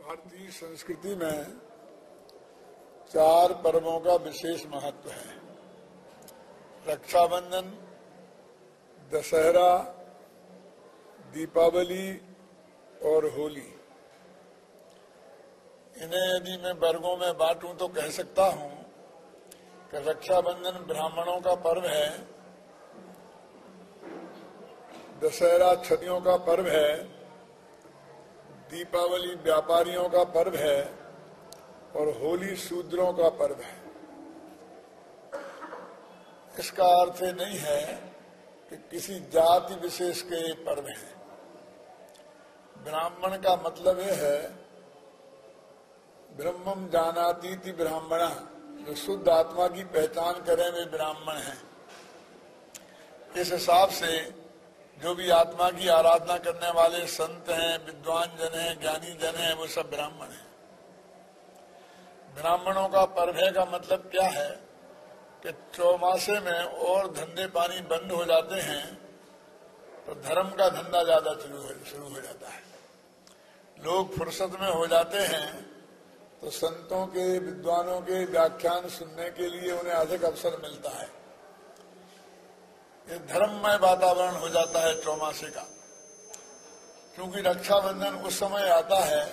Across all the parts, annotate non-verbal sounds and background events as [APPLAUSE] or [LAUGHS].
भारतीय संस्कृति में चार पर्वों का विशेष महत्व है। रक्षाबंधन, दशहरा, दीपावली और होली। इन्हें यदि मैं वर्गों में बांटूं तो कह सकता हूँ कि रक्षाबंधन ब्राह्मणों का पर्व है। दशहरा छठियों का पर्व है, दीपावली व्यापारियों का पर्व है, और होली शूद्रों का पर्व है। इसका अर्थ नहीं है कि किसी जाति विशेष के पर्व हैं। ब्राह्मण का मतलब यह है ब्रह्मम जानाती थी ब्राह्मणा, जो शुद्ध आत्मा की पहचान करें वे ब्राह्मण हैं। इस हिसाब से जो भी आत्मा की आराधना करने वाले संत हैं, विद्वान जन हैं, ज्ञानी जन हैं, वो सब ब्राह्मण हैं। ब्राह्मणों का पर्व का मतलब क्या है? कि चौमासे में और धंधे पानी बंद हो जाते हैं तो धर्म का धंधा ज़्यादा शुरू हो जाता है। लोग फुर्सत में हो जाते हैं तो संतों के, विद्वानों के व्याख्यान सुनने के लिए उन्हें अधिक अवसर मिलता है। ये धर्ममय वातावरण हो जाता है चौमासे का। क्योंकि रक्षाबंधन उस समय आता है,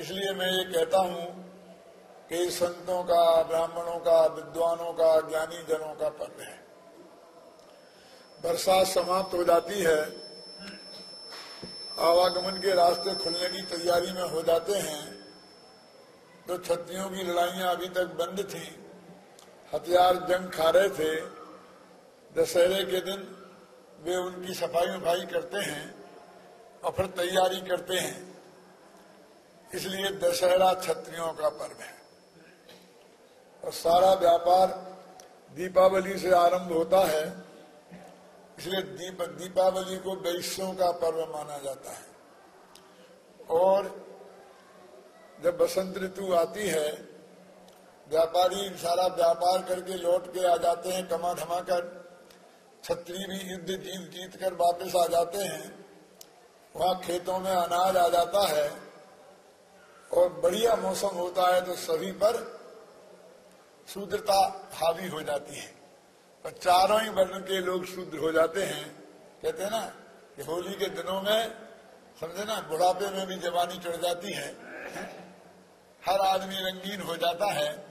इसलिए मैं ये कहता हूँ कि संतों का, ब्राह्मणों का, विद्वानों का ज्ञानी जनों का पर्व है। बरसात समाप्त हो जाती है, आवागमन के रास्ते खुलने की तैयारी में हो जाते हैं तो छत्रियों की लड़ाइयाँ अभी तक बंद थी, हथियार जंग खा रहे थे दशहरे के दिन वे उनकी सफ़ाई उफाई करते हैं और फिर तैयारी करते हैं। इसलिए दशहरा छत्रियों का पर्व है। और सारा व्यापार दीपावली से आरंभ होता है। इसलिए दीप, दीपावली को वैश्यों का पर्व माना जाता है। और जब बसंत ऋतु आती है, व्यापारी सारा व्यापार करके लौट के आ जाते हैं कमा धमा कर छत्री भी युद्ध जीत जीत कर वापस आ जाते हैं, वहाँ खेतों में अनाज आ जाता है और बढ़िया मौसम होता है तो सभी पर शूद्रता हावी हो जाती है। और चारों ही वर्ण के लोग शूद्र हो जाते हैं। कहते हैं ना, कि होली के दिनों में, समझे ना, बुढ़ापे में भी जवानी चढ़ जाती है। हर आदमी रंगीन हो जाता है।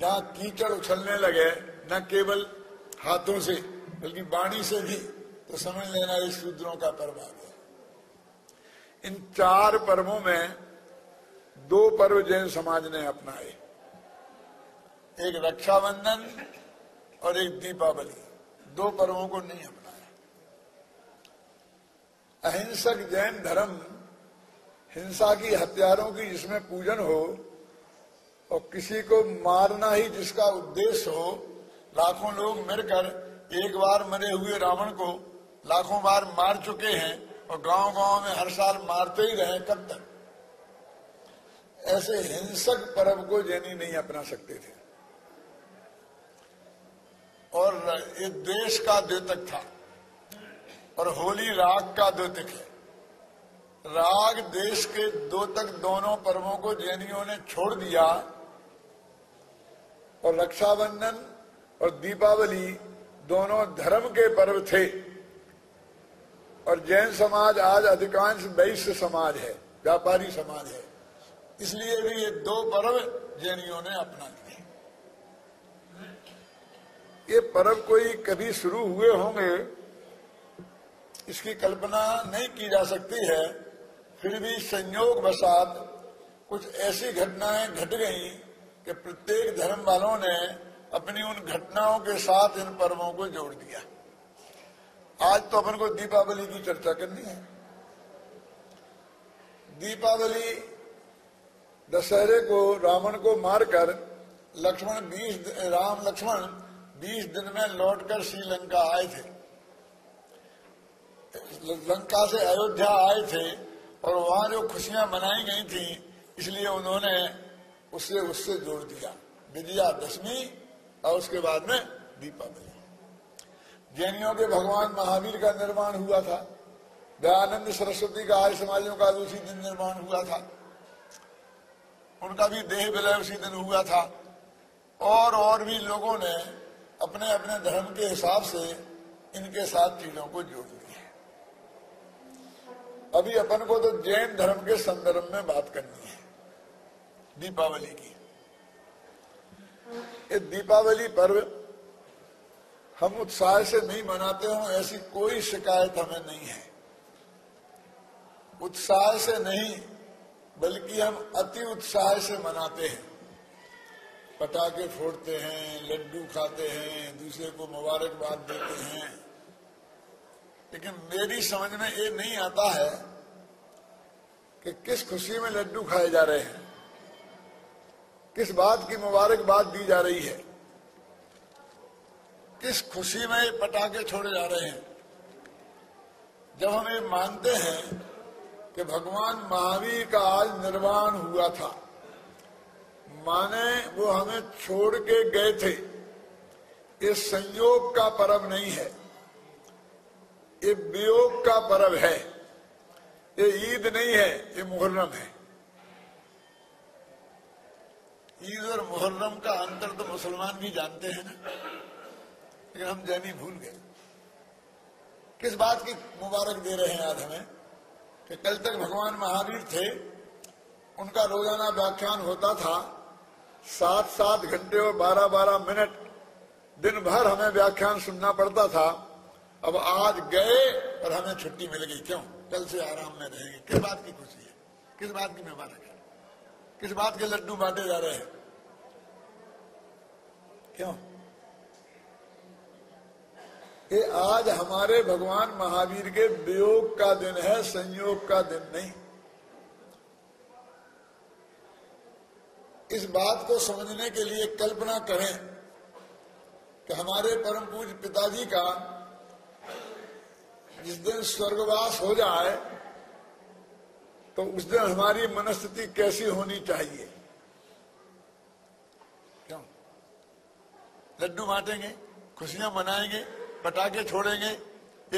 जहाँ कीचड़ उछलने लगे, न केवल हाथों से, बल्कि बाणी से भी तो समझ लेना इस शूद्रों का आ गया इन चार पर्वों में दो पर्व जैन समाज ने अपनाए। एक रक्षाबंधन और एक दीपावली। दो पर्वों को नहीं अपनाया अहिंसक जैन धर्म, हिंसा की हत्यारों की जिसमें पूजन हो, और किसी को मारना ही जिसका उद्देश्य हो लाखों लोग मिलकर एक बार मरे हुए रावण को लाखों बार मार चुके हैं और गाँव गाँव में हर साल मारते ही रहे कब तक? ऐसे हिंसक पर्व को जैनी नहीं अपना सकते थे। और ये देश का द्योतक था और होली राग का द्योतक है। राग देश के दो तक दोनों पर्वों को जैनियों ने छोड़ दिया और रक्षाबंधन और दीपावली दोनों धर्म के पर्व थे। और जैन समाज आज अधिकांश वैश्य समाज है, व्यापारी समाज है। इसलिए भी ये दो पर्व जैनियों ने अपना लिए ये पर्व कोई कभी शुरू हुए होंगे, इसकी कल्पना नहीं की जा सकती है, फिर भी संयोग वसात कुछ ऐसी घटनाएँ घट गई कि प्रत्येक धर्म वालों ने अपनी उन घटनाओं के साथ इन पर्वों को जोड़ दिया। आज तो अपन को दीपावली की चर्चा करनी है। दीपावली दशहरे को रावण को मारकर लक्ष्मण बीस राम लक्ष्मण बीस दिन में लौटकर श्रीलंका आए थे। लंका से अयोध्या आए थे और वहाँ जो खुशियाँ मनाई गई थी, इसलिए उन्होंने उसे उससे जोड़ दिया। विजया दशमी और उसके बाद में दीपावली जैनियों के भगवान महावीर का निर्माण हुआ था। दयानंद सरस्वती का आर्य समाजों का उसी दिन निर्माण हुआ था। उनका भी देह विलय उसी दिन हुआ था। और और भी लोगों ने अपने अपने धर्म के हिसाब से इनके साथ चीज़ों को जोड़ लिया अभी अपन को तो जैन धर्म के संदर्भ में बात करनी है। दीपावली की। ये दीपावली पर्व हम उत्साह से नहीं मनाते हो ऐसी कोई शिकायत हमें नहीं है। उत्साह से नहीं, बल्कि हम अति उत्साह से मनाते हैं। पटाखे फोड़ते हैं, लड्डू खाते हैं, दूसरे को मुबारकबाद देते हैं। लेकिन मेरी समझ में ये नहीं आता है कि किस खुशी में लड्डू खाए जा रहे हैं। किस बात की मुबारकबाद दी जा रही है? किस खुशी में पटाखे छोड़े जा रहे हैं? जब हम ये मानते हैं कि भगवान महावीर का आज निर्वाण हुआ था, माने वो हमें छोड़ के गए थे, ये संयोग का पर्व नहीं है, ये वियोग का पर्व है, ये ईद नहीं है, ये मुहर्रम है। ईद और मुहर्रम का अंतर तो मुसलमान भी जानते हैं ना। लेकिन हम जैनी भूल गए। किस बात की मुबारक दे रहे हैं आज हमें? कि कल तक भगवान महावीर थे, उनका रोज़ाना व्याख्यान होता था सात सात घंटे और बारह बारह मिनट दिन भर हमें व्याख्यान सुनना पड़ता था। अब आज गए और हमें छुट्टी मिल गई। क्यों? कल से आराम में रहेंगे। किस बात की खुशी है? किस बात की मुबारक है? किस बात के लड्डू बांटे जा रहे हैं? क्यों? ये आज हमारे भगवान महावीर के वियोग का दिन है, संयोग का दिन नहीं। इस बात को समझने के लिए कल्पना करें कि हमारे परम पूज पिताजी का जिस दिन स्वर्गवास हो जाए तो उस दिन हमारी मनस्थिति कैसी होनी चाहिए? क्यों? लड्डू बांटेंगे, खुशियाँ मनाएँगे, पटाखे छोड़ेंगे,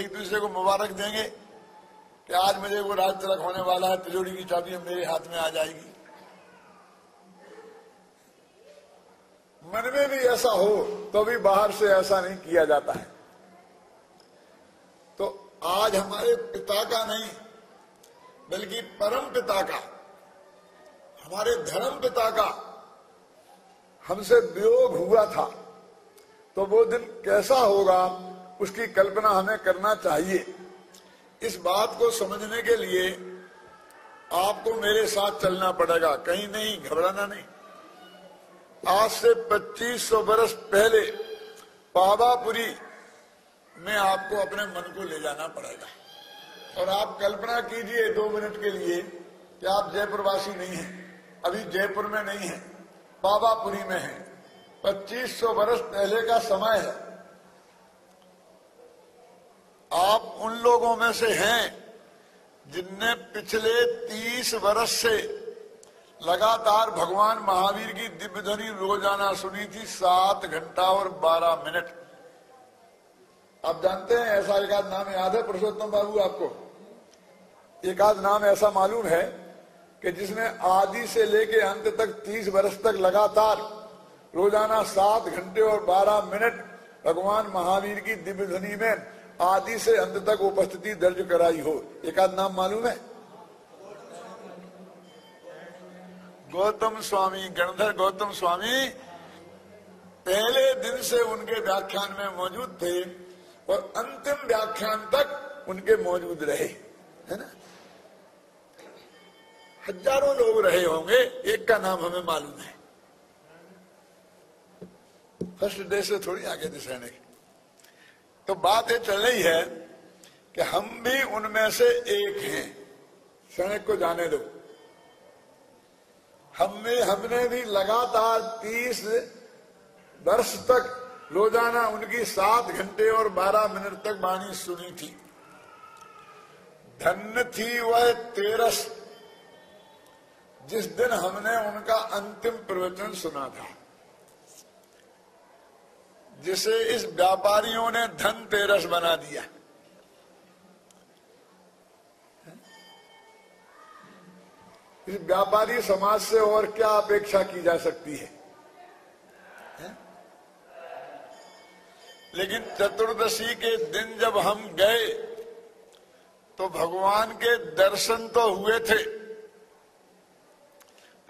एक दूसरे को मुबारक देंगे कि आज मुझे वो राज तिलक होने वाला है, तिजोरी की चाबी मेरे हाथ में आ जाएगी। मन में भी ऐसा हो तो भी बाहर से ऐसा नहीं किया जाता है। तो आज हमारे पिता का नहीं बल्कि परम पिता का, हमारे धर्म पिता का हमसे वियोग हुआ था। तो वो दिन कैसा होगा, उसकी कल्पना हमें करना चाहिए। इस बात को समझने के लिए आपको मेरे साथ चलना पड़ेगा, कहीं नहीं, घबराना नहीं। आज से 2500 वर्ष पहले पावापुरी में आपको अपने मन को ले जाना पड़ेगा। और आप कल्पना कीजिए दो मिनट के लिए कि आप जयपुरवासी नहीं हैं। अभी जयपुर में नहीं है, बाबापुरी में है। 2500 वर्ष पहले का समय है। आप उन लोगों में से हैं जिनने पिछले 30 वर्ष से लगातार भगवान महावीर की दिव्य ध्वनि रोज़ाना सुनी थी, सात घंटा और बारह मिनट। आप जानते हैं, ऐसा एक नाम याद है, पुरुषोत्तम बाबू आपको? एक आध नाम ऐसा मालूम है कि जिसने आदि से लेके अंत तक तीस वर्ष तक लगातार रोज़ाना सात घंटे और बारह मिनट भगवान महावीर की दिव्य ध्वनि में आदि से अंत तक उपस्थिति दर्ज कराई हो। एक आध नाम मालूम है? गौतम स्वामी, गणधर गौतम स्वामी पहले दिन से उनके व्याख्यान में मौजूद थे और अंतिम व्याख्यान तक उनके मौजूद रहे, है ना? हज़ारों लोग रहे होंगे, एक का नाम हमें मालूम है। फ़र्स्ट डे से थोड़ी आगे थे सैनिक तो बात ये चल रही है कि हम भी उनमें से एक हैं। सैनिक को जाने दो। हमने हमने भी लगातार तीस वर्ष तक रोज़ाना उनकी सात घंटे और बारह मिनट तक वाणी सुनी थी। धन्य थी वह तेरस जिस दिन हमने उनका अंतिम प्रवचन सुना था, जिसे इस व्यापारियों ने धन तेरस बना दिया। इस व्यापारी समाज से और क्या अपेक्षा की जा सकती है? लेकिन चतुर्दशी के दिन जब हम गए तो भगवान के दर्शन तो हुए थे।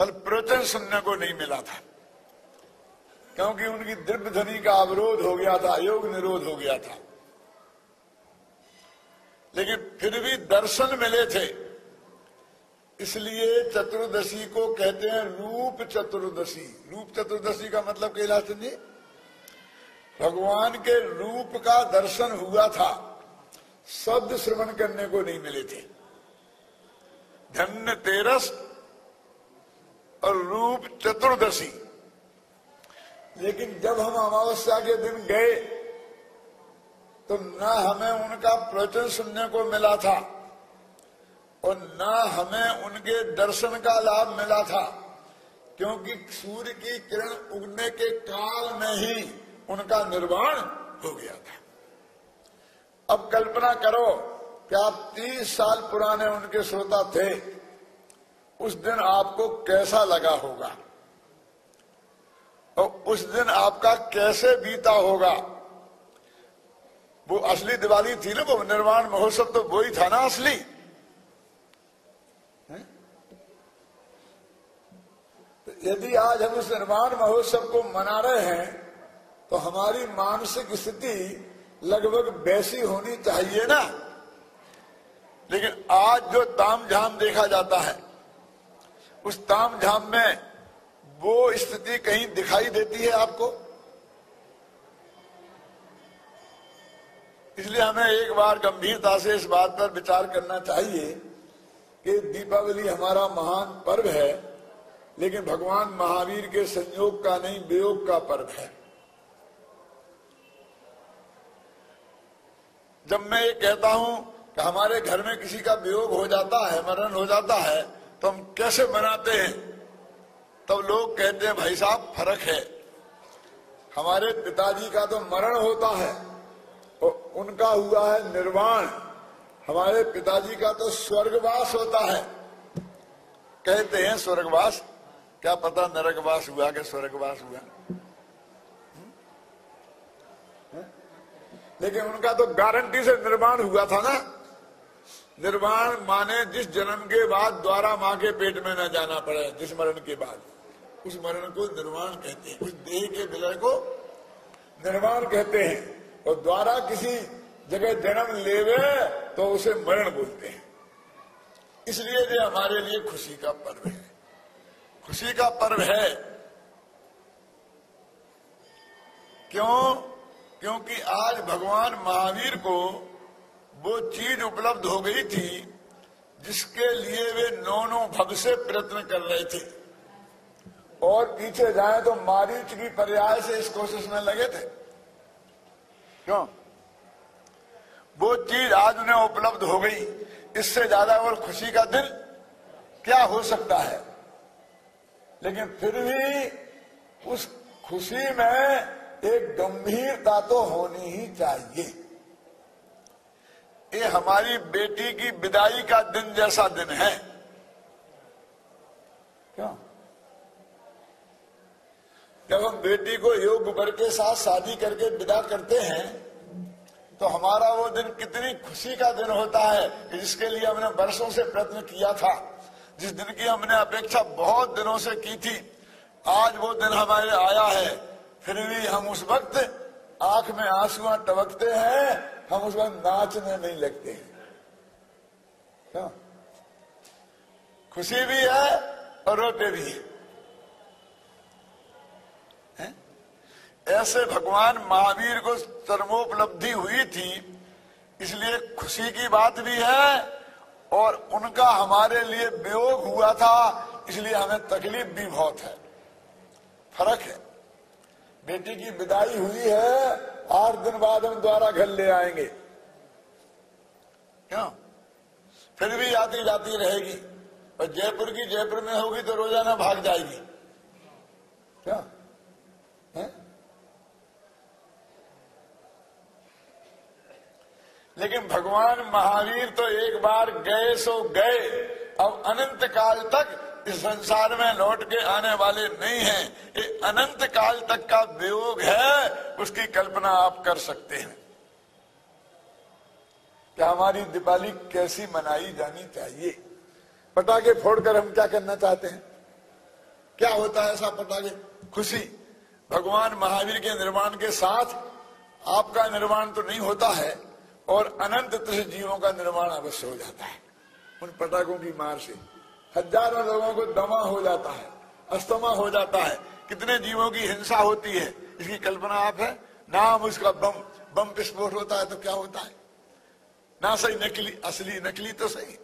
पर प्रवचन सुनने को नहीं मिला था। क्योंकि उनकी दिव्य ध्वनि का अवरोध हो गया था योग निरोध हो गया था। लेकिन फिर भी दर्शन मिले थे। इसलिए चतुर्दशी को कहते हैं रूप चतुर्दशी। रूप चतुर्दशी का मतलब कैलाश जी, भगवान के रूप का दर्शन हुआ था। शब्द श्रवण करने को नहीं मिले थे। धन्य तेरस और रूप चतुर्दशी। लेकिन जब हम अमावस्या के दिन गए तो न हमें उनका प्रवचन सुनने को मिला था, और न हमें उनके दर्शन का लाभ मिला था, क्योंकि सूर्य की किरण उगने के काल में ही उनका निर्माण हो गया था। अब कल्पना करो कि आप तीस साल पुराने उनके श्रोता थे। उस दिन आपको कैसा लगा होगा? और उस दिन आपका कैसे बीता होगा? वो असली दिवाली थी ना, वो निर्माण महोत्सव तो वो ही था ना असली। तो यदि आज हम उस निर्माण महोत्सव को मना रहे हैं तो हमारी मानसिक स्थिति लगभग वैसी होनी चाहिए ना। लेकिन आज जो ताम झाम देखा जाता है उस ताम झाम में वो स्थिति कहीं दिखाई देती है आपको? इसलिए हमें एक बार गंभीरता से इस बात पर विचार करना चाहिए कि दीपावली हमारा महान पर्व है, लेकिन भगवान महावीर के संयोग का नहीं, वियोग का पर्व है। जब मैं ये कहता हूँ कि हमारे घर में किसी का वियोग हो जाता है, मरण हो जाता है तो हम कैसे मनाते हैं? तब तो लोग कहते हैं, भाई साहब, फ़र्क है। हमारे पिताजी का तो मरण होता है और उनका हुआ है निर्वाण। हमारे पिताजी का तो स्वर्गवास होता है। कहते हैं, स्वर्गवास? क्या पता नरकवास हुआ कि स्वर्गवास हुआ? लेकिन उनका तो गारंटी से निर्माण हुआ था ना। निर्वाण माने जिस जन्म के बाद द्वारा माँ के पेट में न जाना पड़े, जिस मरण के बाद। उस मरण को निर्वाण कहते हैं। उस देह के विलय को निर्वाण कहते हैं। और द्वारा किसी जगह जन्म लेवे तो उसे मरण बोलते हैं। इसलिए ये हमारे लिए खुशी का पर्व है। खुशी का पर्व है। क्यों? क्योंकि आज भगवान महावीर को वो चीज़ उपलब्ध हो गई थी, जिसके लिए वे नौ नौ भव से प्रयत्न कर रहे थे। और पीछे जाए तो मारीच की पर्याय से इस कोशिश में लगे थे। क्यों? वो चीज़ आज उन्हें उपलब्ध हो गई। इससे ज़्यादा और खुशी का दिन क्या हो सकता है? लेकिन फिर भी उस खुशी में एक गंभीरता तो होनी ही चाहिए। ये हमारी बेटी की विदाई का दिन जैसा दिन है। क्यों? जब हम बेटी को योग वर के साथ शादी करके विदा करते हैं तो हमारा वो दिन कितनी खुशी का दिन होता है जिसके लिए हमने वर्षों से प्रयत्न किया था। जिस दिन की हमने अपेक्षा बहुत दिनों से की थी। आज वो दिन हमारे आया है, फिर भी हम उस वक्त आँख में आंसुआ टबकते हैं, हम उस वक्त नाचने नहीं लगते। हैं। क्या खुशी भी है और रोते भी है। ऐसे भगवान महावीर को चरमोपलब्धि हुई थी, इसलिए खुशी की बात भी है और उनका हमारे लिए वियोग हुआ था, इसलिए हमें तकलीफ़ भी बहुत है। फ़र्क है। बेटी की विदाई हुई है, आठ दिन बाद हम द्वारा घर ले आएँगे। क्यों? फिर भी आती जाती रहेगी। और जयपुर की जयपुर में होगी तो रोज़ाना भाग जाएगी। क्या? है? लेकिन भगवान महावीर तो एक बार गए सो गए, अब अनंत काल तक इस संसार में लौट के आने वाले नहीं हैं। ये अनंत काल तक का वियोग है, उसकी कल्पना आप कर सकते हैं। क्या हमारी दिवाली कैसी मनाई जानी चाहिए? पटाखे फोड़कर हम क्या करना चाहते हैं? क्या होता है ऐसा पटाखे? खुशी। भगवान महावीर के निर्माण के साथ आपका निर्माण तो नहीं होता है, और अनंत जीवों का निर्माण अवश्य हो जाता है। उन पटाखों की मार से। हज़ारों लोगों को दमा हो जाता है अस्तमा हो जाता है। कितने जीवों की हिंसा होती है, इसकी कल्पना आप है? नाम उसका बम बम विस्फोट होता है तो क्या होता है? ना सही नकली, असली नकली तो सही।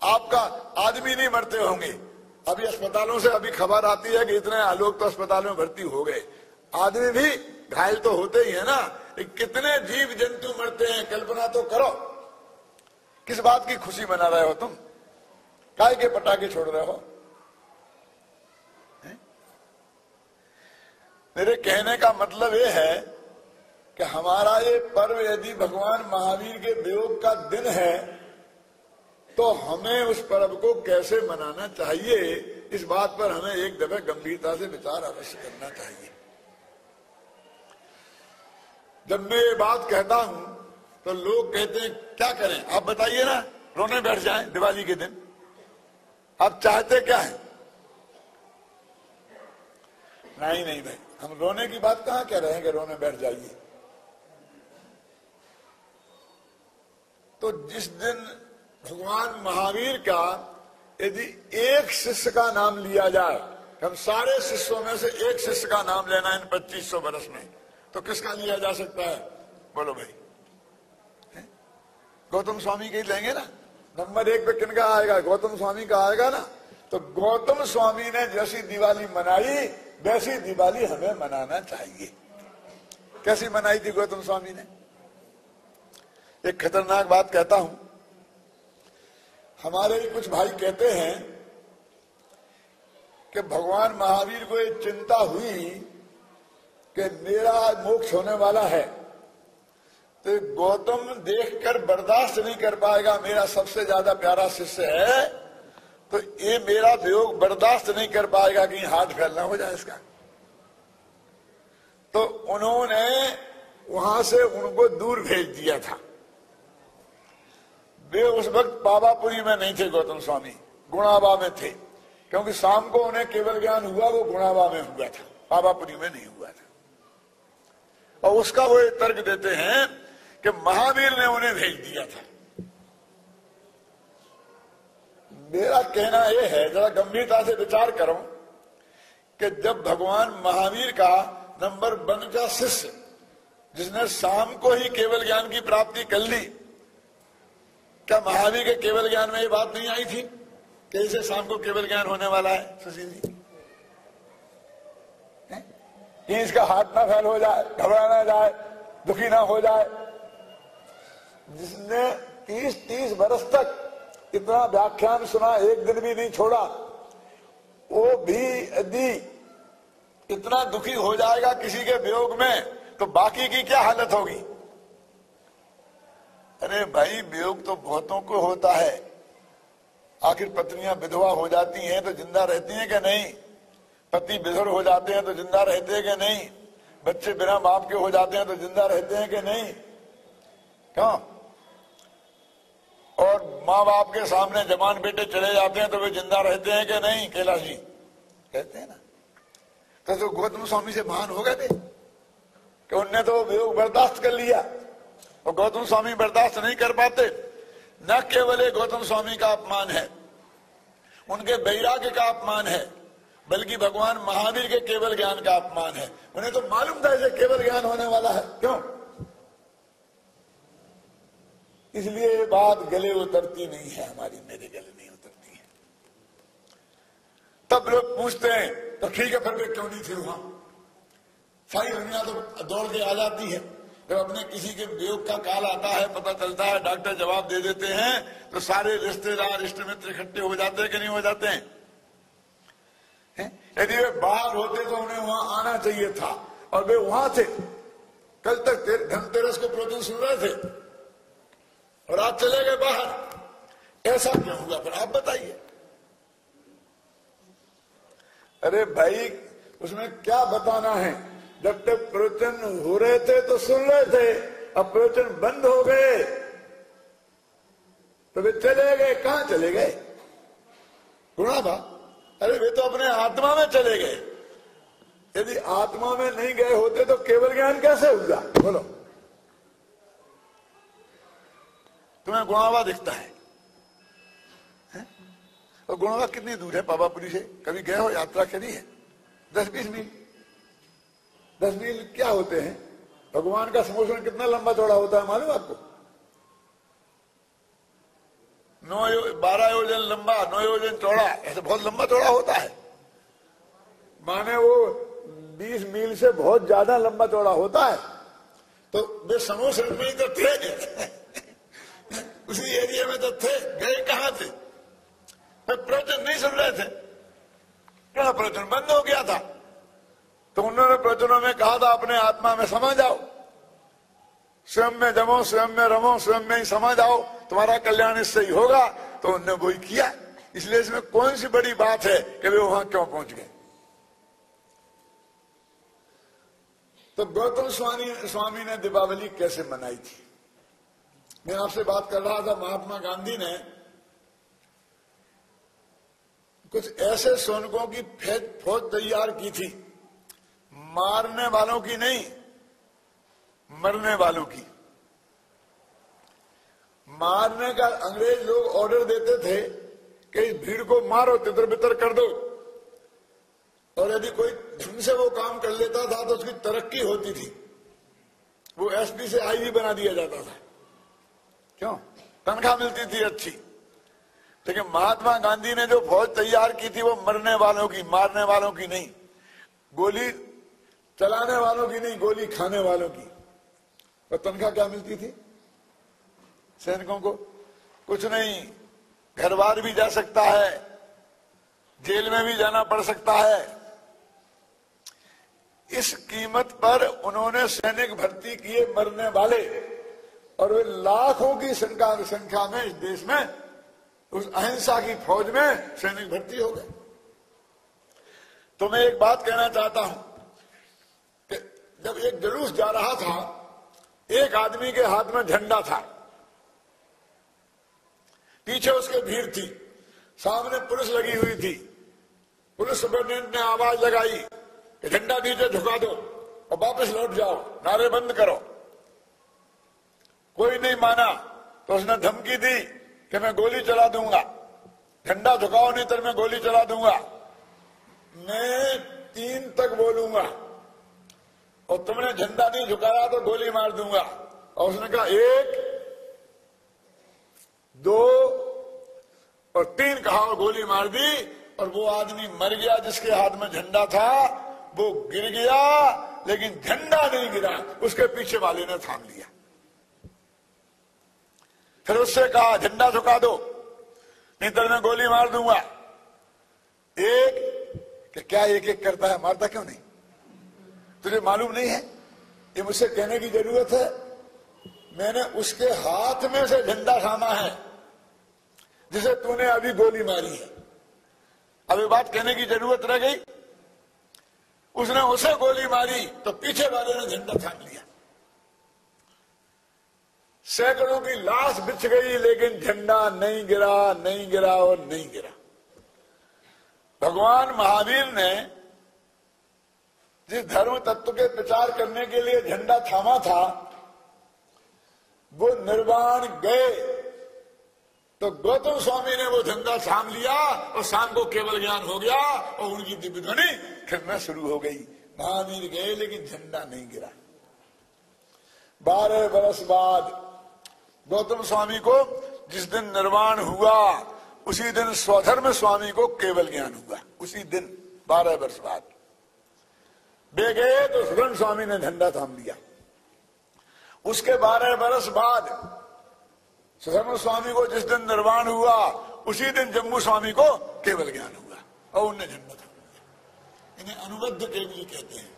आपका आदमी नहीं मरते होंगे। अभी अस्पतालों से अभी खबर आती है कि इतने लोग तो अस्पताल में भर्ती हो गए। आदमी भी घायल तो होते ही है ना कितने जीव जंतु मरते हैं, कल्पना तो करो। किस बात की खुशी मना रहे हो तुम? काय के पटाखे छोड़ रहे हो? मेरे कहने का मतलब यह है कि हमारा ये पर्व यदि भगवान महावीर के वियोग का दिन है तो हमें उस पर्व को कैसे मनाना चाहिए? इस बात पर हमें एक दफे गंभीरता से विचार अवश्य करना चाहिए। जब मैं ये बात कहता हूँ तो लोग कहते हैं, क्या करें? आप बताइए ना, रोने बैठ जाएँ दिवाली के दिन। आप चाहते क्या है? नहीं नहीं भाई हम रोने की बात कहाँ कह रहे हैं कि रोने बैठ जाइए? तो जिस दिन भगवान महावीर का यदि एक शिष्य का नाम लिया जाए हम सारे शिष्यों में से एक शिष्य का नाम लेना इन पच्चीस सौ बरस में तो किसका लिया जा सकता है? बोलो भाई। गौतम स्वामी के लेंगे ना? नंबर एक पे किनका आएगा? गौतम स्वामी का आएगा ना? तो गौतम स्वामी ने जैसी दिवाली मनाई, वैसी दिवाली हमें मनाना चाहिए। कैसी मनाई थी गौतम स्वामी ने? एक खतरनाक बात कहता हूँ। हमारे कुछ भाई कहते हैं कि भगवान महावीर को एक चिंता हुई कि मेरा मोक्ष होने वाला है। तो गौतम देखकर बर्दाश्त नहीं कर पाएगा, मेरा सबसे ज़्यादा प्यारा शिष्य है। तो ये मेरा वियोग बर्दाश्त नहीं कर पाएगा कि हाथ फैलना हो जाए इसका। तो उन्होंने वहाँ से उनको दूर भेज दिया था। वे उस वक्त पावापुरी में नहीं थे, गौतम स्वामी। गुणाबा में थे। क्योंकि शाम को उन्हें केवल ज्ञान हुआ, वो गुणाबा में हुआ था। पावापुरी में नहीं हुआ था। और उसका वो तर्क देते हैं कि महावीर ने उन्हें भेज दिया था। मेरा कहना यह है, जरा गंभीरता से विचार करो कि जब भगवान महावीर का नंबर वन का शिष्य, जिसने शाम को ही केवल ज्ञान की प्राप्ति कर ली, क्या महावीर के केवल ज्ञान में ये बात नहीं आई थी कैसे शाम को केवल ज्ञान होने वाला है सुशील जी? कि इसका हाथ ना फैल हो जाए, घबरा ना जाए, दुखी ना हो जाए जिसने तीस तीस बरस तक इतना व्याख्यान सुना, एक दिन भी नहीं छोड़ा, वो भी यदि इतना दुखी हो जाएगा किसी के वियोग में तो बाकी की क्या हालत होगी? अरे भाई, वियोग तो बहुतों को होता है। आखिर पत्नियाँ विधवा हो जाती हैं तो ज़िंदा रहती हैं कि नहीं? पति बिधर हो जाते हैं तो ज़िंदा रहते हैं कि नहीं? बच्चे बिना बाप के हो जाते हैं तो ज़िंदा रहते हैं कि नहीं? क्यों? और माँ बाप के सामने जवान बेटे चले जाते हैं तो वे ज़िंदा रहते हैं कि नहीं कैलाश जी? कहते हैं ना। तो, तो गौतम स्वामी से महान हो गए थे कि उनने तो बर्दाश्त कर लिया। और गौतम स्वामी बर्दाश्त नहीं कर पाते। न केवल गौतम स्वामी का अपमान है उनके वैराग्य का अपमान है बल्कि भगवान महावीर के केवल ज्ञान का अपमान है। उन्हें तो मालूम था इसे केवल ज्ञान होने वाला है। क्यों? इसलिए ये बात गले उतरती नहीं है, हमारी मेरे गले नहीं उतरती है। तब लोग पूछते हैं तो ठीक है, फिर वे क्यों नहीं थे वहाँ सारी दुनिया तो दौड़ के आ जाती है। जब अपने किसी के वियोग का काल आता है, पता चलता है, डॉक्टर जवाब दे देते हैं तो सारे रिश्तेदार, इष्ट मित्र इकट्ठे हो जाते हैं कि नहीं हो जाते हैं? यदि वे बाहर होते तो उन्हें वहाँ आना चाहिए था, और वे वहाँ थे। कल तक धनतेरस को प्रवचन सुन रहे थे। और आप चले गए बाहर। ऐसा क्या हुआ? फिर आप बताइए। अरे भाई, उसमें क्या बताना है? जब तक प्रवचन हो रहे थे तो सुन रहे थे, अब प्रवचन बंद हो गए। तो वे चले गए। कहाँ चले गए? गुणाबा अरे वे तो अपने आत्मा में चले गए। यदि आत्मा में नहीं गए होते तो केवल ज्ञान कैसे होगा बोलो। तुम्हें गुणावा दिखता है, है? और गुणावा कितनी दूर है पावापुरी से? कभी गए हो यात्रा करी है दस बीस मील। दस मील क्या होते हैं? भगवान का समोषण कितना लंबा चौड़ा होता है मालूम आपको? नौ यो, बारह योजन लंबा नौ योजन चौड़ा ऐसे बहुत लंबा चौड़ा होता है। माने वो बीस मील से बहुत ज़्यादा लंबा चौड़ा होता है। तो वे समोसर में ही तो थे। उसी एरिया में तो थे, गए कहा थे? प्रवचन नहीं सुन रहे थे। क्या प्रवचन बंद हो गया था? तो उन्होंने प्रवचनों में कहा था, अपने आत्मा में समझ आओ स्वयं में जमो, स्वयं में रमो, स्वयं में ही समा जाओ। तुम्हारा कल्याण इससे ही होगा। तो उनने वही किया। इसलिए इसमें कौन सी बड़ी बात है कि वे वहाँ क्यों पहुँच गए? तो गौतम स्वामी स्वामी ने दीपावली कैसे मनाई थी? मैं आपसे बात कर रहा था, महात्मा गांधी ने कुछ ऐसे सोनकों की फौज तैयार की थी, मारने वालों की नहीं, मरने वालों की। मारने का अंग्रेज़ लोग ऑर्डर देते थे कि इस भीड़ को मारो तितर बितर कर दो। और यदि कोई ढंग से वो काम कर लेता था तो उसकी तरक्की होती थी। वो एसपी से आईजी बना दिया जाता था। क्यों? तनख्वाह मिलती थी अच्छी। लेकिन महात्मा गांधी ने जो फौज तैयार की थी, वो मरने वालों की, मारने वालों की नहीं। गोली चलाने वालों की नहीं, गोली खाने वालों की। और तनख्वाह क्या मिलती थी? सैनिकों को कुछ नहीं घर बार भी जा सकता है, जेल में भी जाना पड़ सकता है। इस कीमत पर उन्होंने सैनिक भर्ती किए मरने वाले। और वे लाखों की संख्या संख्या में इस देश में, उस अहिंसा की फौज में सैनिक भर्ती हो गए। तो मैं एक बात कहना चाहता हूँ कि जब एक जुलूस जा रहा था, एक आदमी के हाथ में झंडा था। पीछे उसके भीड़ थी, सामने पुलिस लगी हुई थी। पुलिस सुपरिटेंडेंट ने आवाज़ लगाई कि झंडा नीचे झुका दो और वापस लौट जाओ, नारे बंद करो। कोई नहीं माना। तो उसने धमकी दी कि मैं गोली चला दूँगा। झंडा झुकाओ, नहीं तो मैं गोली चला दूँगा। मैं तीन तक बोलूँगा। और तुमने झंडा नहीं झुकाया तो गोली मार दूँगा। और उसने कहा, एक, दो, और तीन कहा, और गोली मार दी, और वो आदमी मर गया जिसके हाथ में झंडा था। वो गिर गया, लेकिन झंडा नहीं गिरा। उसके पीछे वाले ने थाम लिया। फिर उससे कहा, झंडा झुका दो नहीं तो मैं गोली मार दूँगा। एक, कि क्या एक एक करता है, मारता क्यों नहीं? तुझे मालूम नहीं है? ये मुझसे कहने की ज़रूरत है, मैंने उसके हाथ में से झंडा थामा है, जिसे तूने अभी गोली मारी है। अभी बात कहने की ज़रूरत रह गई। उसने उसे गोली मारी तो पीछे वाले ने झंडा थाम लिया। सैकड़ों की लाश बिछ गई, लेकिन झंडा नहीं गिरा नहीं गिरा और नहीं गिरा। भगवान महावीर ने जिस धर्म तत्व के प्रचार करने के लिए झंडा थामा था, वो निर्वाण गए। तो गौतम स्वामी ने वो झंडा थाम लिया और शाम को केवल ज्ञान हो गया और उनकी दिव्य ध्वनि फिरना शुरू हो गई। महावीर गए, लेकिन झंडा नहीं गिरा। बारह बरस बाद गौतम स्वामी को जिस दिन निर्वाण हुआ, उसी दिन स्वधर्म स्वामी को केवल ज्ञान हुआ। उसी दिन, बारह वर्ष बाद। बे गए तो सुधर्म स्वामी ने झंडा थाम लिया। उसके बारह वर्ष बाद, सुधर्म स्वामी को जिस दिन निर्वाण हुआ, उसी दिन जम्मू स्वामी को केवल ज्ञान हुआ। और उनने झंडा थाम लिया। इन्हें अनुबद्ध केवल कहते हैं।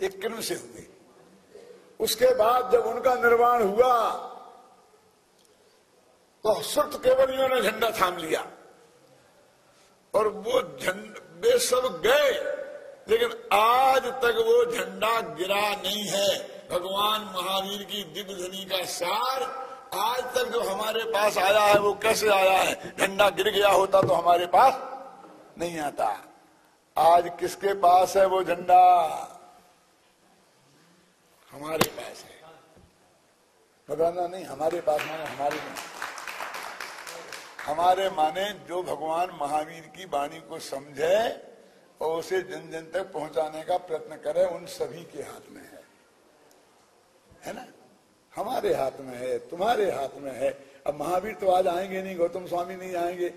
एक किरण से हुए उसके बाद जब उनका निर्माण हुआ तो सुत केवलियों ने झंडा थाम लिया। और वो झंडा, वे सब गए, लेकिन आज तक वो झंडा गिरा नहीं है। भगवान महावीर की दिव्य ध्वनि का सार आज तक जो हमारे पास आया है, वो कैसे आया है? झंडा गिर गया होता तो हमारे पास नहीं आता। आज किसके पास है वो झंडा? हमारे पास है। बताना नहीं, हमारे पास माने हमारे नहीं हमारे माने जो भगवान महावीर की वाणी को समझे और उसे जन जन तक पहुँचाने का प्रयत्न करे, उन सभी के हाथ में है। है ना? हमारे हाथ में है, तुम्हारे हाथ में है। अब महावीर तो आज आएँगे नहीं, गौतम स्वामी नहीं आएँगे।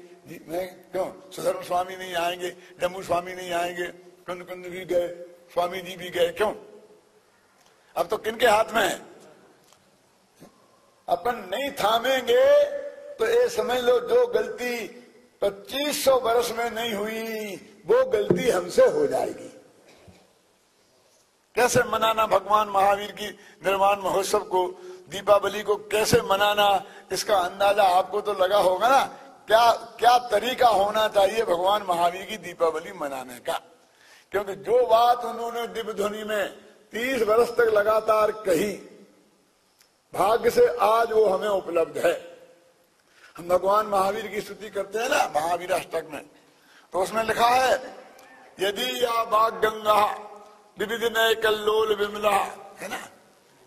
मैं क्यों? सुधर्म स्वामी नहीं आएँगे जम्मू स्वामी नहीं आएँगे कुंद कुंद भी गए, स्वामी जी भी गए, क्यों? अब तो किनके हाथ में है? अपन नहीं थामेंगे तो ये समझ लो जो गलती पच्चीस सौ वर्ष में नहीं हुई, वो गलती हमसे हो जाएगी। कैसे मनाना भगवान महावीर की निर्माण महोत्सव को, दीपावली को कैसे मनाना, इसका अंदाज़ा आपको तो लगा होगा ना? क्या क्या तरीका होना चाहिए भगवान महावीर की दीपावली मनाने का? क्योंकि जो बात उन्होंने दिव्य ध्वनि में तीस वर्ष तक लगातार कही। भाग्य से आज वो हमें उपलब्ध है। हम भगवान महावीर की स्तुति करते हैं ना, महावीर अष्टक में। तो उसमें लिखा है, यदि या बाग गंगा विविध नय कल्लोल विमला, है ना?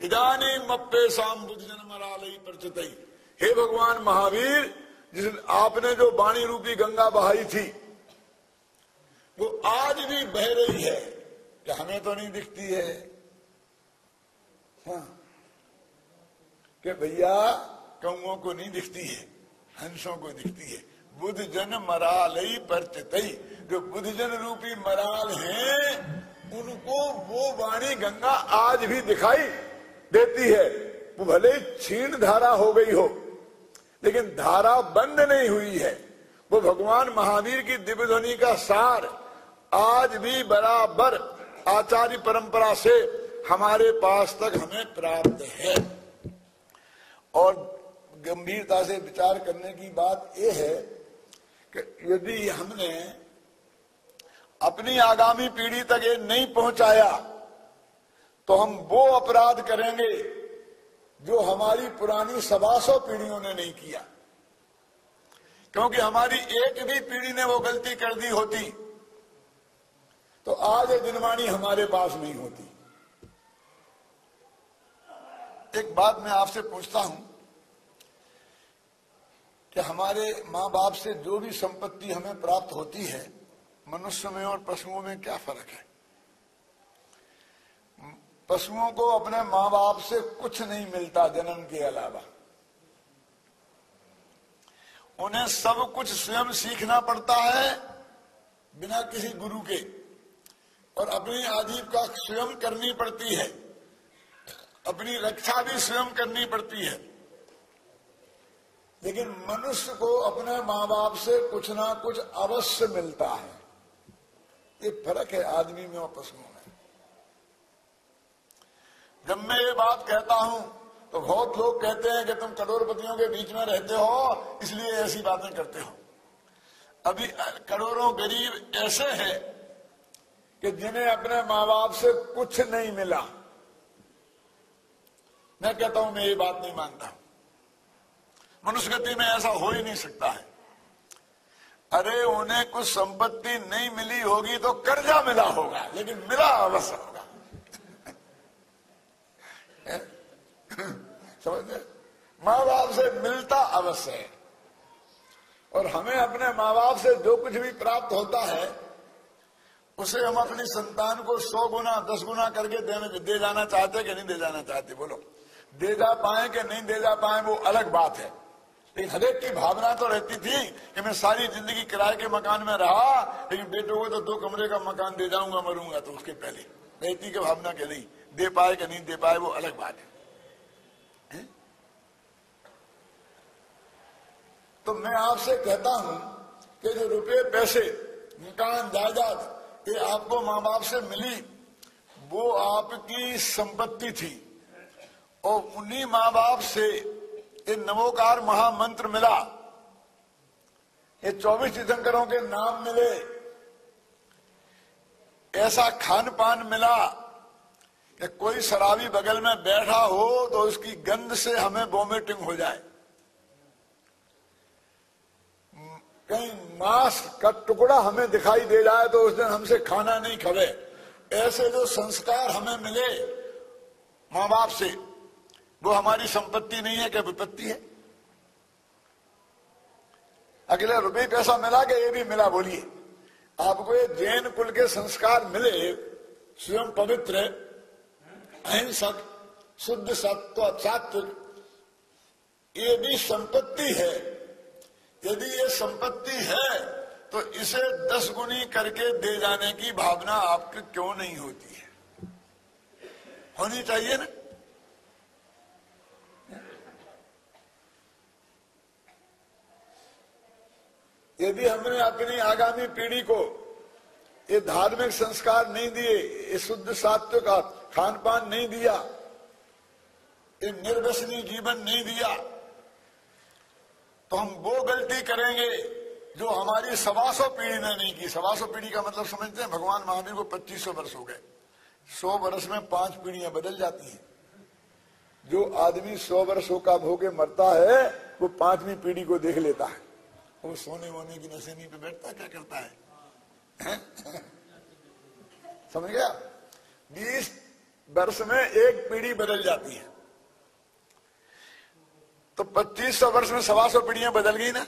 इधानी मप्पे शाम बुद्ध जन्मरालई प्रचत हे भगवान महावीर, जिस आपने जो बाणी रूपी गंगा बहाई थी, वो आज भी बह रही है। हमें तो नहीं दिखती है? हाँ कि भैया कौओं को नहीं दिखती है, हंसों को दिखती है। बुद्ध जन मरालई परचतई। जो बुद्ध जन रूपी मराल हैं, उनको वो वाणी गंगा आज भी दिखाई देती है। वो भले छीण धारा हो गई हो, लेकिन धारा बंद नहीं हुई है। वो भगवान महावीर की दिव्य ध्वनि का सार आज भी बराबर आचार्य परंपरा से हमारे पास तक हमें प्राप्त है। और गंभीरता से विचार करने की बात यह है कि यदि हमने अपनी आगामी पीढ़ी तक ये नहीं पहुँचाया तो हम वो अपराध करेंगे जो हमारी पुरानी सवा सौ पीढ़ियों ने नहीं किया। क्योंकि हमारी एक भी पीढ़ी ने वो गलती कर दी होती तो आज ये दिनवाणी हमारे पास नहीं होती। एक बात मैं आपसे पूछता हूँ कि हमारे माँ बाप से जो भी संपत्ति हमें प्राप्त होती है, मनुष्य में और पशुओं में क्या फ़र्क है? पशुओं को अपने माँ बाप से कुछ नहीं मिलता जन्म के अलावा। उन्हें सब कुछ स्वयं सीखना पड़ता है बिना किसी गुरु के, और अपनी आजीविका स्वयं करनी पड़ती है। अपनी रक्षा भी स्वयं करनी पड़ती है। लेकिन मनुष्य को अपने माँ बाप से कुछ ना कुछ अवश्य मिलता है। ये फ़र्क है आदमी में और पशुओं में। जब मैं ये बात कहता हूँ तो बहुत लोग कहते हैं कि तुम करोड़पतियों के बीच में रहते हो, इसलिए ऐसी बातें करते हो। अभी करोड़ों गरीब ऐसे हैं कि जिन्हें अपने माँ बाप से कुछ नहीं मिला। मैं कहता हूँ, मैं ये बात नहीं मानता। मनुष्य गति में ऐसा हो ही नहीं सकता है। अरे, उन्हें कुछ संपत्ति नहीं मिली होगी तो कर्जा मिला होगा, लेकिन मिला अवश्य होगा। समझते माँ बाप से मिलता अवश्य है और हमें अपने माँ बाप से जो कुछ भी प्राप्त होता है, उसे हम अपनी संतान को सौ गुना, दस गुना करके देने, दे जाना चाहते कि नहीं दे जाना चाहते? बोलो। दे जा पाए कि नहीं दे जा पाए, वो अलग बात है। लेकिन हरेक की भावना तो रहती थी कि मैं सारी ज़िंदगी किराए के मकान में रहा, लेकिन बेटों को तो दो कमरे का मकान दे जाऊँगा, मरूँगा तो उसके पहले। रहती के भावना के नहीं दे पाए कि नहीं दे पाए, वो अलग बात है? तो मैं आपसे कहता हूँ कि जो रुपये, पैसे, मकान, जायदाद ये आपको माँ बाप से मिली, वो आपकी संपत्ति थी। और उन्हीं माँ बाप से ये नवोकार महामंत्र मिला। ये चौबीस तीर्थंकरों के नाम मिले। ऐसा खान पान मिला कि कोई शराबी बगल में बैठा हो तो उसकी गंध से हमें वोमिटिंग हो जाए। कहीं मांस का टुकड़ा हमें दिखाई दे जाए तो उस दिन हमसे खाना नहीं खबे ऐसे जो संस्कार हमें मिले माँ बाप से वो हमारी संपत्ति नहीं है क्या विपत्ति है। अगले रुपये पैसा मिला के ये भी मिला, बोलिए। आपको ये जैन कुल के संस्कार मिले, स्वयं पवित्र, अहिंसक, शुद्ध, सत्व सात्विक ये भी संपत्ति है। यदि ये संपत्ति है तो इसे दस गुनी करके दे जाने की भावना आपकी क्यों नहीं होती है? होनी चाहिए ना? यदि हमने अपनी आगामी पीढ़ी को ये धार्मिक संस्कार नहीं दिए, ये शुद्ध सात्व का खान पान नहीं दिया, ये निर्वसनीय जीवन नहीं दिया तो हम वो गलती करेंगे जो हमारी सवासो पीढ़ी ने नहीं की। सवासो पीढ़ी का मतलब समझते हैं, भगवान महावीर को पच्चीस सौ वर्ष हो गए। सौ वर्ष में पाँच पीढ़ियाँ बदल जाती हैं। जो आदमी सौ वर्षों का भोगे मरता है, वो पांचवी पीढ़ी को देख लेता है। वो सोने वोने की नशेनी पे बैठता क्या करता है? समझ गया? बीस वर्ष में एक पीढ़ी बदल जाती है। तो पच्चीस सौ वर्ष में सवा सौ पीढ़ियाँ बदल गई ना?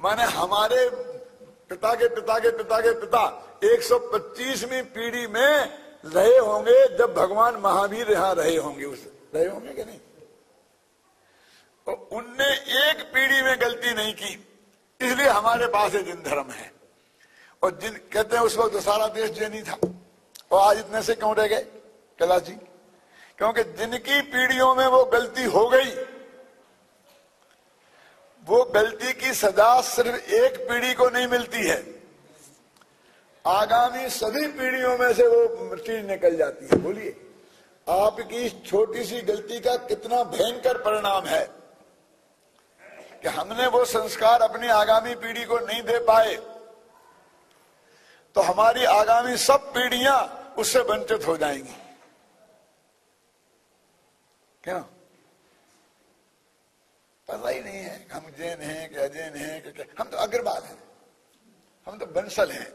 माने हमारे पिता के पिता के पिता के पिता 125वीं पीढ़ी में रहे होंगे जब भगवान महावीर यहाँ रहे होंगे उस रहे होंगे कि नहीं? उनने एक पीढ़ी में गलती नहीं की। इसलिए हमारे पास जिन धर्म है। और जिन, कहते हैं उस वक्त सारा देश जैनी था। और आज इतने से क्यों रह गए? कैलाश जी? क्योंकि जिनकी पीढ़ियों में वो गलती हो गई, वो गलती की सजा सिर्फ़ एक पीढ़ी को नहीं मिलती है। आगामी सभी पीढ़ियों में से वो चीज़ निकल जाती है। बोलिए, आपकी छोटी सी गलती का कितना भयंकर परिणाम है। कि हमने वो संस्कार अपनी आगामी पीढ़ी को नहीं दे पाए तो हमारी आगामी सब पीढ़ियाँ उससे वंचित हो जाएँगी। क्या? पता ही नहीं है हम जैन हैं कि अजैन हैं कि क्या। हम तो अग्रवाल हैं। हम तो बंसल हैं।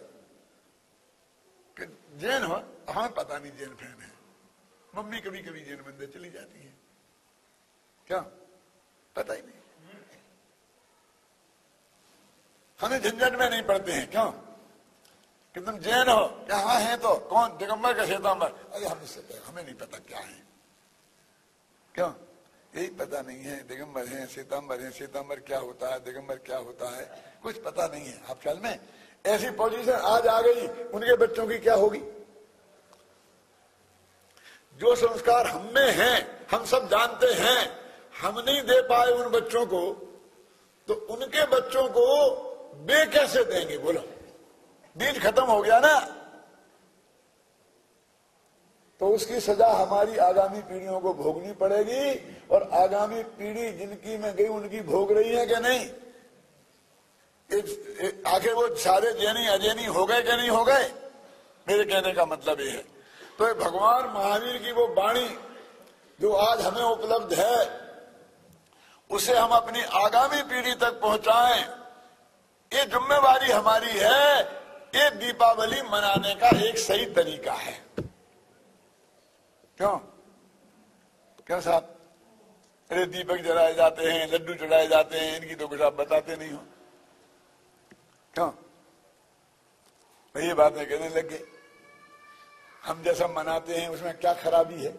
कि जैन हो हमें पता नहीं जैन फ़ैन है। मम्मी कभी कभी जैन मंदिर चली जाती है। क्या? पता ही नहीं। हमें झंझट में नहीं पड़ते हैं, क्यों? कि तुम जैन हो क्या हाँ है तो कौन? दिगंबर का श्वेतांबर। अरे हम इससे हमें नहीं पता क्या है। क्यों? यही पता नहीं है, दिगंबर है, श्वेतांबर है, श्वेतांबर क्या होता है, दिगंबर क्या होता है, कुछ पता नहीं है। आप ख्याल में, ऐसी पोजीशन आज आ गई, उनके बच्चों की क्या होगी? जो संस्कार हम में है, हम सब जानते हैं, हम नहीं दे पाए उन बच्चों को तो उनके बच्चों को बे कैसे देंगे? बोलो। बीज खत्म हो गया ना? तो उसकी सजा हमारी आगामी पीढ़ियों को भोगनी पड़ेगी और आगामी पीढ़ी जिनकी में गई, उनकी भोग रही है क्या नहीं? आखिर वो सारे जैनी, अजैनी हो गए क्या नहीं हो गए? मेरे कहने का मतलब ये है। तो भगवान महावीर की वो वाणी जो आज हमें उपलब्ध है, उसे हम अपनी आगामी पीढ़ी तक पहुंचाएँ। ये जिम्मेवारी हमारी है, ये दीपावली मनाने का एक सही तरीका है। क्यों? क्यों साहब? अरे दीपक जलाए जाते हैं, लड्डू चढ़ाए जाते हैं, इनकी तो कुछ आप बताते नहीं हो। क्यों? ये बातें कहने लग गए। हम जैसा मनाते हैं, उसमें क्या खराबी है?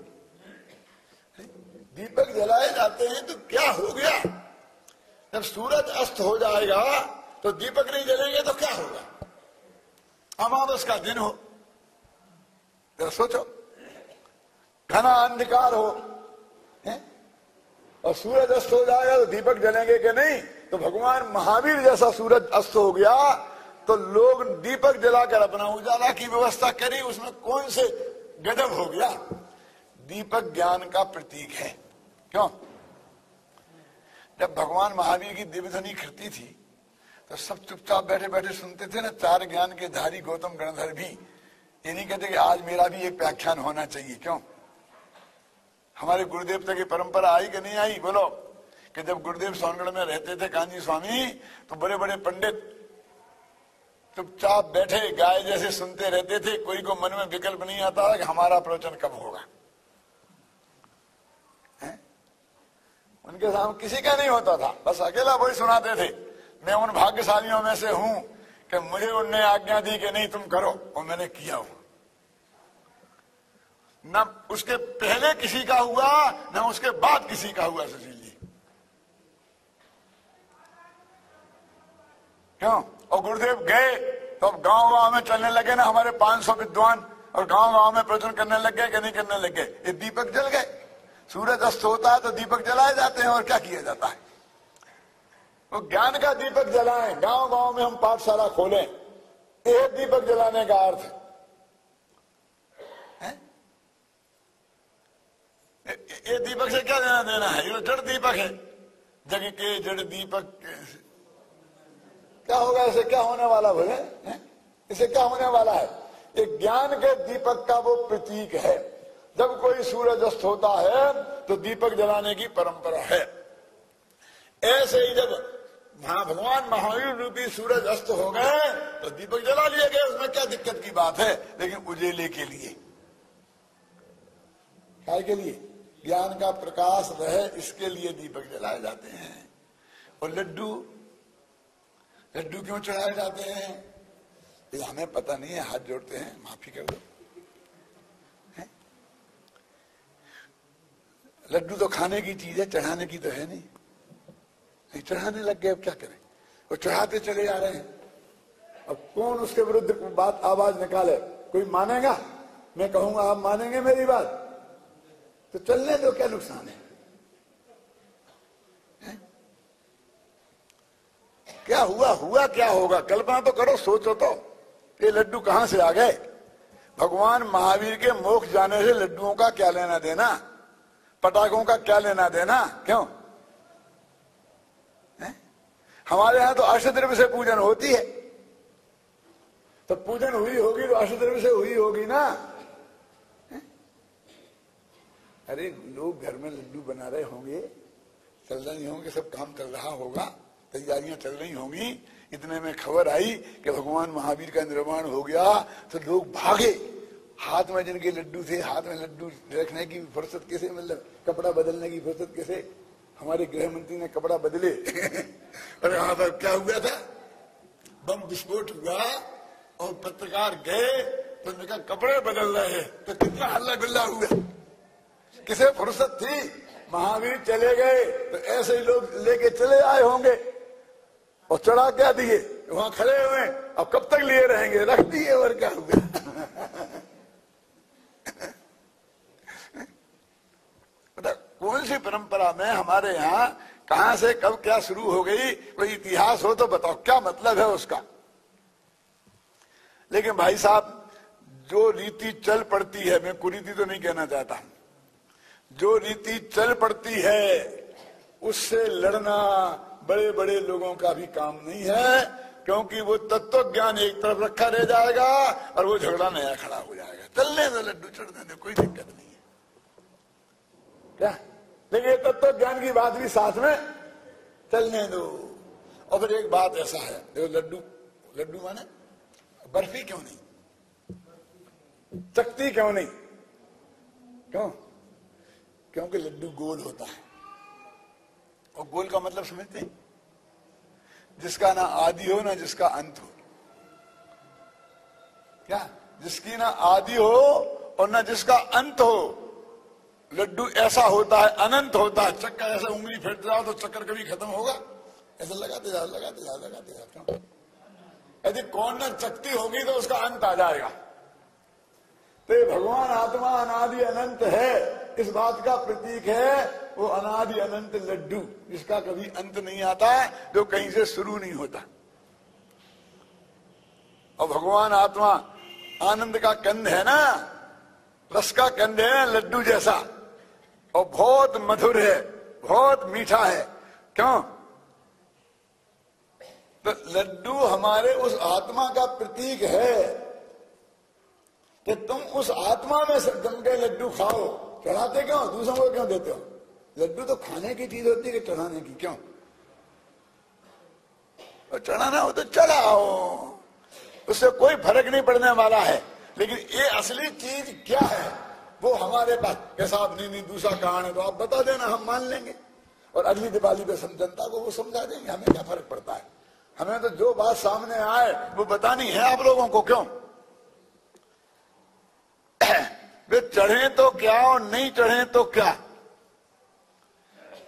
दीपक जलाए जाते हैं तो क्या हो गया? जब सूरज अस्त हो जाएगा तो दीपक नहीं जलेंगे तो क्या होगा? अमावस का दिन हो। जरा सोचो, घना अंधकार हो, है? और सूरज अस्त हो जाएगा तो दीपक जलेंगे कि नहीं? तो भगवान महावीर जैसा सूरज अस्त हो गया तो लोग दीपक जलाकर अपना उजाला की व्यवस्था करी, उसमें कौन से गजब हो गया? दीपक ज्ञान का प्रतीक है। क्यों? जब भगवान महावीर की दिव्यधनी कृति थी तो सब चुपचाप बैठे बैठे सुनते थे ना, चार ज्ञान के धारी गौतम गणधर भी। ये नहीं कहते कि आज मेरा भी एक व्याख्यान होना चाहिए, क्यों? हमारे गुरुदेव तक की परंपरा आई कि नहीं आई? बोलो। कि जब गुरुदेव सोनगढ़ में रहते थे कांजी स्वामी तो बड़े बड़े पंडित चुपचाप बैठे, गाय जैसे सुनते रहते थे, कोई को मन में विकल्प नहीं आता कि हमारा प्रवचन कब होगा। उनके सामने किसी का नहीं होता था, बस अकेला वही सुनाते थे। मैं उन भाग्यशालियों में से हूँ कि मुझे उनने आज्ञा दी कि नहीं, तुम करो, और मैंने किया हूँ न उसके पहले किसी का हुआ, न उसके बाद किसी का हुआ, सुशील जी। क्यों? और गुरुदेव गए तो अब गाँव गाँव में चलने लगे ना हमारे 500 विद्वान, और गाँव गाँव में प्रवचन करने लग गए कि नहीं करने लग? गए ये दीपक जल गए। सूरज अस्त होता है तो दीपक जलाए जाते हैं, और क्या किया जाता है? तो ज्ञान का दीपक जलाएँ। गाँव गाँव में हम पाठशाला खोलें। एक दीपक जलाने का अर्थ ये दीपक से क्या लेना देना है? ये जड़ दीपक है। जग के जड़ दीपक क्या होगा? इसे क्या होने वाला बोले? इसे क्या होने वाला है? ये ज्ञान के दीपक का वो प्रतीक है। जब कोई सूरज अस्त होता है तो दीपक जलाने की परंपरा है। ऐसे ही जब भगवान महावीर रूपी सूरज अस्त हो गए तो दीपक जला लिए गए, उसमें क्या दिक्कत की बात है? लेकिन उजेले के लिए। क्या के लिए? ज्ञान का प्रकाश रहे, इसके लिए दीपक जलाए जाते हैं। और लड्डू? लड्डू क्यों चढ़ाए जाते हैं? ये हमें पता नहीं है, हाथ जोड़ते हैं, माफ़ी कर दो। लड्डू तो खाने की चीज़ है, चढ़ाने की तो है नहीं। नहीं चढ़ाने लग गए अब क्या करें? वो चढ़ाते चले जा रहे हैं। अब कौन उसके विरुद्ध बात आवाज़ निकाले? कोई मानेगा? मैं कहूँगा आप मानेंगे मेरी बात। तो चलने दो क्या नुकसान है, है? क्या हुआ हुआ क्या होगा? कल्पना तो करो सोचो तो। ये लड्डू कहाँ से आ गए? भगवान महावीर के मोक्ष जाने से लड्डुओं का क्या लेना देना? पटाखों का क्या लेना देना? क्यों? हमारे यहाँ तो अष्टद्रव्य से पूजन होती है। तो पूजन हुई होगी तो अष्टद्रव्य से हुई होगी ना। है? अरे लोग घर में लड्डू बना रहे होंगे, चल रही होंगे, सब काम चल रहा होगा, तैयारियाँ चल रही होंगी। इतने में खबर आई कि भगवान महावीर का निर्माण हो गया तो लोग भागे। हाथ में जिनके लड्डू थे, हाथ में लड्डू रखने की फुर्सत कैसे मतलब कपड़ा बदलने की फुर्सत कैसे? हमारे गृह मंत्री ने कपड़ा बदले। और वहाँ पर क्या हुआ था? बम विस्फोट हुआ और पत्रकार गए तो उनका कपड़े बदल रहे हैं। तो कितना हल्ला गुल्ला हुआ। किसे फुर्सत थी? महावीर चले गए तो ऐसे ही लोग लेके चले आए होंगे। और चढ़ा क्या दिए? वहाँ खड़े हुए अब कब तक लिए रहेंगे? रख दिए और क्या हुआ? [LAUGHS] कौन सी परंपरा में हमारे यहाँ कहा से कब क्या शुरू हो गई, कोई इतिहास हो तो बताओ, क्या मतलब है उसका? लेकिन भाई साहब, जो रीति चल पड़ती है, मैं कुरीति तो नहीं कहना चाहता। जो रीति चल पड़ती है, उससे लड़ना बड़े बड़े लोगों का भी काम नहीं है, क्योंकि वो तत्व ज्ञान एक तरफ़ रखा रह जाएगा और वो झगड़ा नया खड़ा हो जाएगा। चलने दो लड्डू चढ़ने दो कोई दिक्कत नहीं है। क्या? लेकिन ये तत्व ज्ञान की बात भी साथ में चलने दो। और फिर एक बात ऐसा है देखो लड्डू लड्डू माने बर्फ़ी क्यों नहीं? चकती क्यों नहीं? क्यों? क्योंकि लड्डू गोल होता है। और गोल का मतलब समझते हैं? जिसका ना आदि हो, ना जिसका अंत हो। क्या? जिसकी ना आदि हो और ना जिसका अंत हो। लड्डू ऐसा होता है, अनंत होता है, चक्कर ऐसा उंगली फेंट जाओ तो चक्कर कभी खत्म होगा? ऐसा लगाते जाओ लगाते जाओ लगाते जाओ यदि कौन न चकती होगी तो उसका अंत आ जाएगा। तो भगवान आत्मा अनादि अनंत है, इस बात का प्रतीक है, वो अनादि अनंत लड्डू, जिसका कभी अंत नहीं आता है जो कहीं से शुरू नहीं होता। और भगवान आत्मा, आनंद का कंध है ना? रस का कंध है लड्डू जैसा? और बहुत मधुर है, बहुत मीठा है। क्यों? तो लड्डू हमारे उस आत्मा का प्रतीक है कि तुम उस आत्मा में जम के लड्डू खाओ। चढ़ाते क्यों? दूसरों को क्यों देते हो? लड्डू तो खाने की चीज़ होती है चढ़ाने की? क्यों? और चढ़ाना हो तो चढ़ाओ। उससे कोई फ़र्क नहीं पड़ने वाला है। लेकिन ये असली चीज़ क्या है? वो हमारे पास कैसा नहीं नहीं, दूसरा कारण है तो आप बता देना, हम मान लेंगे। और अगली दिवाली पे जनता को वो समझा देंगे, हमें क्या फ़र्क पड़ता है? हमें तो जो बात सामने आए, वो बतानी है आप लोगों को क्यों? [CLEARS THROAT] वे चढ़े तो क्या और नहीं चढ़े तो क्या?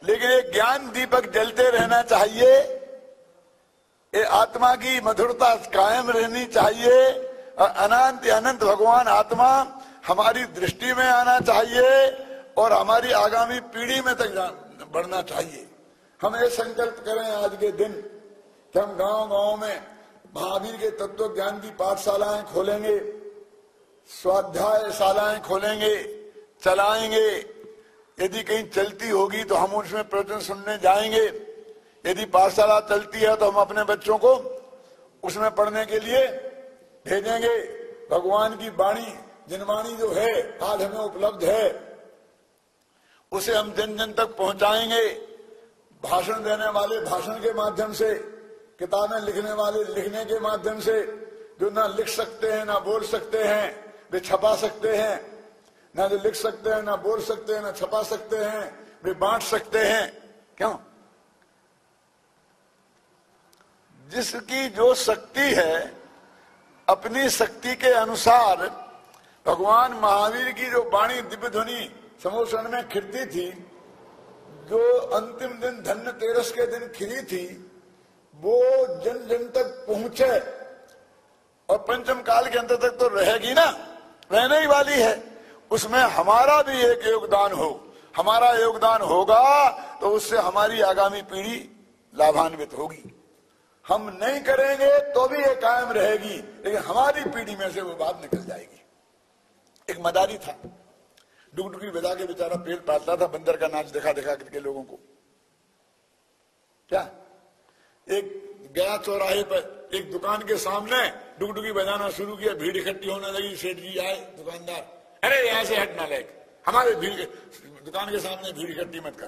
लेकिन एक ज्ञान दीपक जलते रहना चाहिए। ये आत्मा की मधुरता कायम रहनी चाहिए। और अनंत अनंत भगवान आत्मा हमारी दृष्टि में आना चाहिए और हमारी आगामी पीढ़ी में तक बढ़ना चाहिए। हम ये संकल्प करें आज के दिन कि हम गाँव गाँव में महावीर के तत्व ज्ञान की पाठशालाएँ खोलेंगे, स्वाध्याय शालाएँ खोलेंगे, चलाएँगे। यदि कहीं चलती होगी तो हम उसमें प्रवचन सुनने जाएँगे। यदि पाठशाला चलती है तो हम अपने बच्चों को उसमें पढ़ने के लिए भेजेंगे। भगवान की वाणी जिनवाणी जो है आज हमें उपलब्ध है, उसे हम जन जन तक पहुंचाएँगे। भाषण देने वाले भाषण के माध्यम से, किताबें लिखने वाले लिखने के माध्यम से, जो ना लिख सकते हैं, ना बोल सकते हैं, वे छपा सकते हैं। ना जो लिख सकते हैं, ना बोल सकते हैं, ना छपा सकते हैं, वे बांट सकते हैं। क्यों? जिसकी जो शक्ति है, अपनी शक्ति के अनुसार भगवान महावीर की जो वाणी दिव्य ध्वनि समोषण में खिलती थी, जो अंतिम दिन धन्य तेरस के दिन खिली थी, वो जन जन तक पहुँचे। और पंचम काल के अंत तक तो रहेगी ना? रहने ही वाली है। उसमें हमारा भी एक योगदान हो। हमारा योगदान होगा तो उससे हमारी आगामी पीढ़ी लाभान्वित होगी। हम नहीं करेंगे तो भी ये कायम रहेगी, लेकिन हमारी पीढ़ी में से वो बात निकल जाएगी। एक मदारी था। डुगडुगी बजा के बेचारा पेड़ पालता था, बंदर का नाच दिखा दिखा करके लोगों को। क्या? एक गया चौराहे पर एक दुकान के सामने डुगडुगी बजाना शुरू किया, भीड़ इकट्ठी होने लगी, सेठ जी आए, दुकानदार, अरे, यहाँ से हटना लायक। हमारे भीड़ दुकान के सामने भीड़ इकट्ठी मत कर।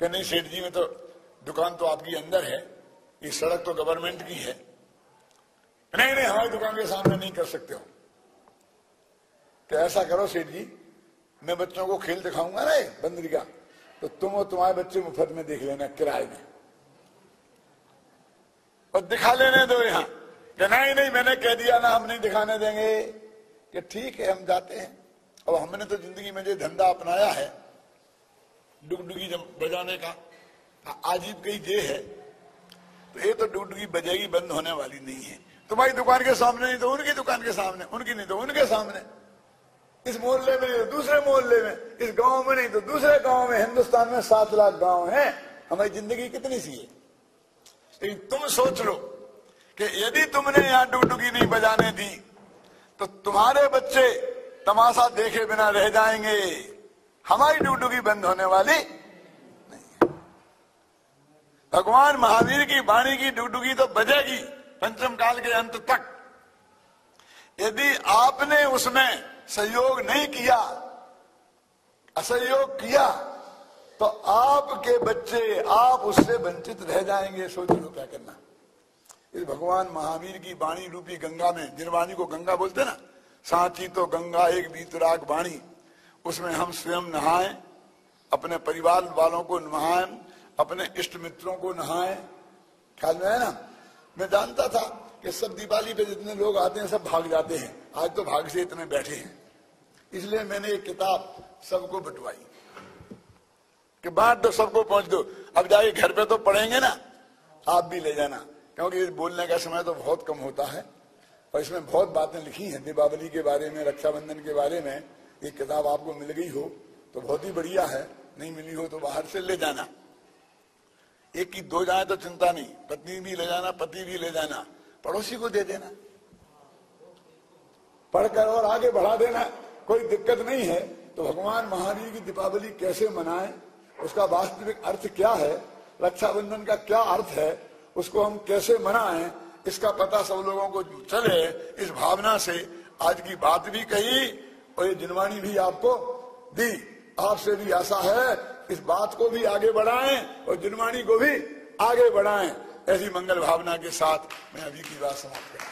कि नहीं, सेठ जी, में तो दुकान तो आपकी अंदर है, ये सड़क तो गवर्नमेंट की है। नहीं नहीं, हमारी दुकान के सामने नहीं कर सकते हो। तो ऐसा करो सेठ जी, मैं बच्चों को खेल दिखाऊँगा ना बंदरी का। तो तुम और तुम्हारे बच्चे मुफ़्त में देख लेना किराए में। और दिखा लेने दो यहाँ। कि नहीं नहीं मैंने कह दिया ना, हम नहीं दिखाने देंगे। कि ठीक है, हम जाते हैं। अब हमने तो ज़िंदगी में जो धंधा अपनाया है, डुगडुगी बजाने का आजीब कहीं ये है। तो ये तो डुगडुगी बजेगी, बंद होने वाली नहीं है। तुम्हारी दुकान के सामने नहीं तो उनकी दुकान के सामने, उनकी नहीं तो उनके सामने। इस मोहल्ले में नहीं तो दूसरे मोहल्ले में। इस गाँव में नहीं तो दूसरे गाँव में, हिंदुस्तान में सात लाख गाँव हैं। हमारी ज़िंदगी कितनी सी है? लेकिन तुम सोच लो कि यदि तुमने यहाँ डुगडुगी नहीं बजाने दी तो तुम्हारे बच्चे तमाशा देखे बिना रह जाएँगे। हमारी डुगडुगी बंद होने वाली नहीं भगवान महावीर की वाणी की डुगडुगी तो बजेगी पंचम काल के अंत तक। यदि आपने उसमें सहयोग नहीं किया, असहयोग किया तो आपके बच्चे, आप उससे वंचित रह जाएँगे। सोच लो क्या करना। इस भगवान महावीर की वाणी रूपी गंगा में जिन वाणी को गंगा बोलते ना, साथी तो गंगा, एक बीतराग वाणी, उसमें हम स्वयं नहाएँ, अपने परिवार वालों को नहाएँ, अपने इष्ट मित्रों को नहाएँ। ख्याल में है ना? मैं जानता था कि सब दिवाली पे जितने लोग आते हैं, सब भाग जाते हैं। आज तो भाग से इतने बैठे हैं। इसलिए मैंने एक किताब सबको बटवाई। कि बांट दो, सबको पहुँच दो। अब जाके घर पे तो पढ़ेंगे ना, आप भी ले जाना। क्योंकि बोलने का समय तो बहुत कम होता है। और इसमें बहुत बातें लिखी हैं, दीपावली के बारे में, रक्षाबंधन के बारे में। ये किताब आपको मिल गई हो तो बहुत ही बढ़िया है। नहीं मिली हो तो बाहर से ले जाना। एक की दो जाए तो चिंता नहीं। पत्नी भी ले जाना, पति भी ले जाना। पड़ोसी को दे देना। पढ़कर और आगे बढ़ा देना। कोई दिक्कत नहीं है तो भगवान महावीर की दीपावली कैसे मनाएँ, उसका वास्तविक अर्थ क्या है, रक्षाबंधन का क्या अर्थ है, उसको हम कैसे मनाएँ, इसका पता सब लोगों को चले, इस भावना से आज की बात भी कही, और ये जिनवाणी भी आपको दी। आपसे भी आशा है, इस बात को भी आगे बढ़ाएँ, और जिनवाणी को भी आगे बढ़ाएँ, ऐसी मंगल भावना के साथ मैं अभी की बात समाप्त करता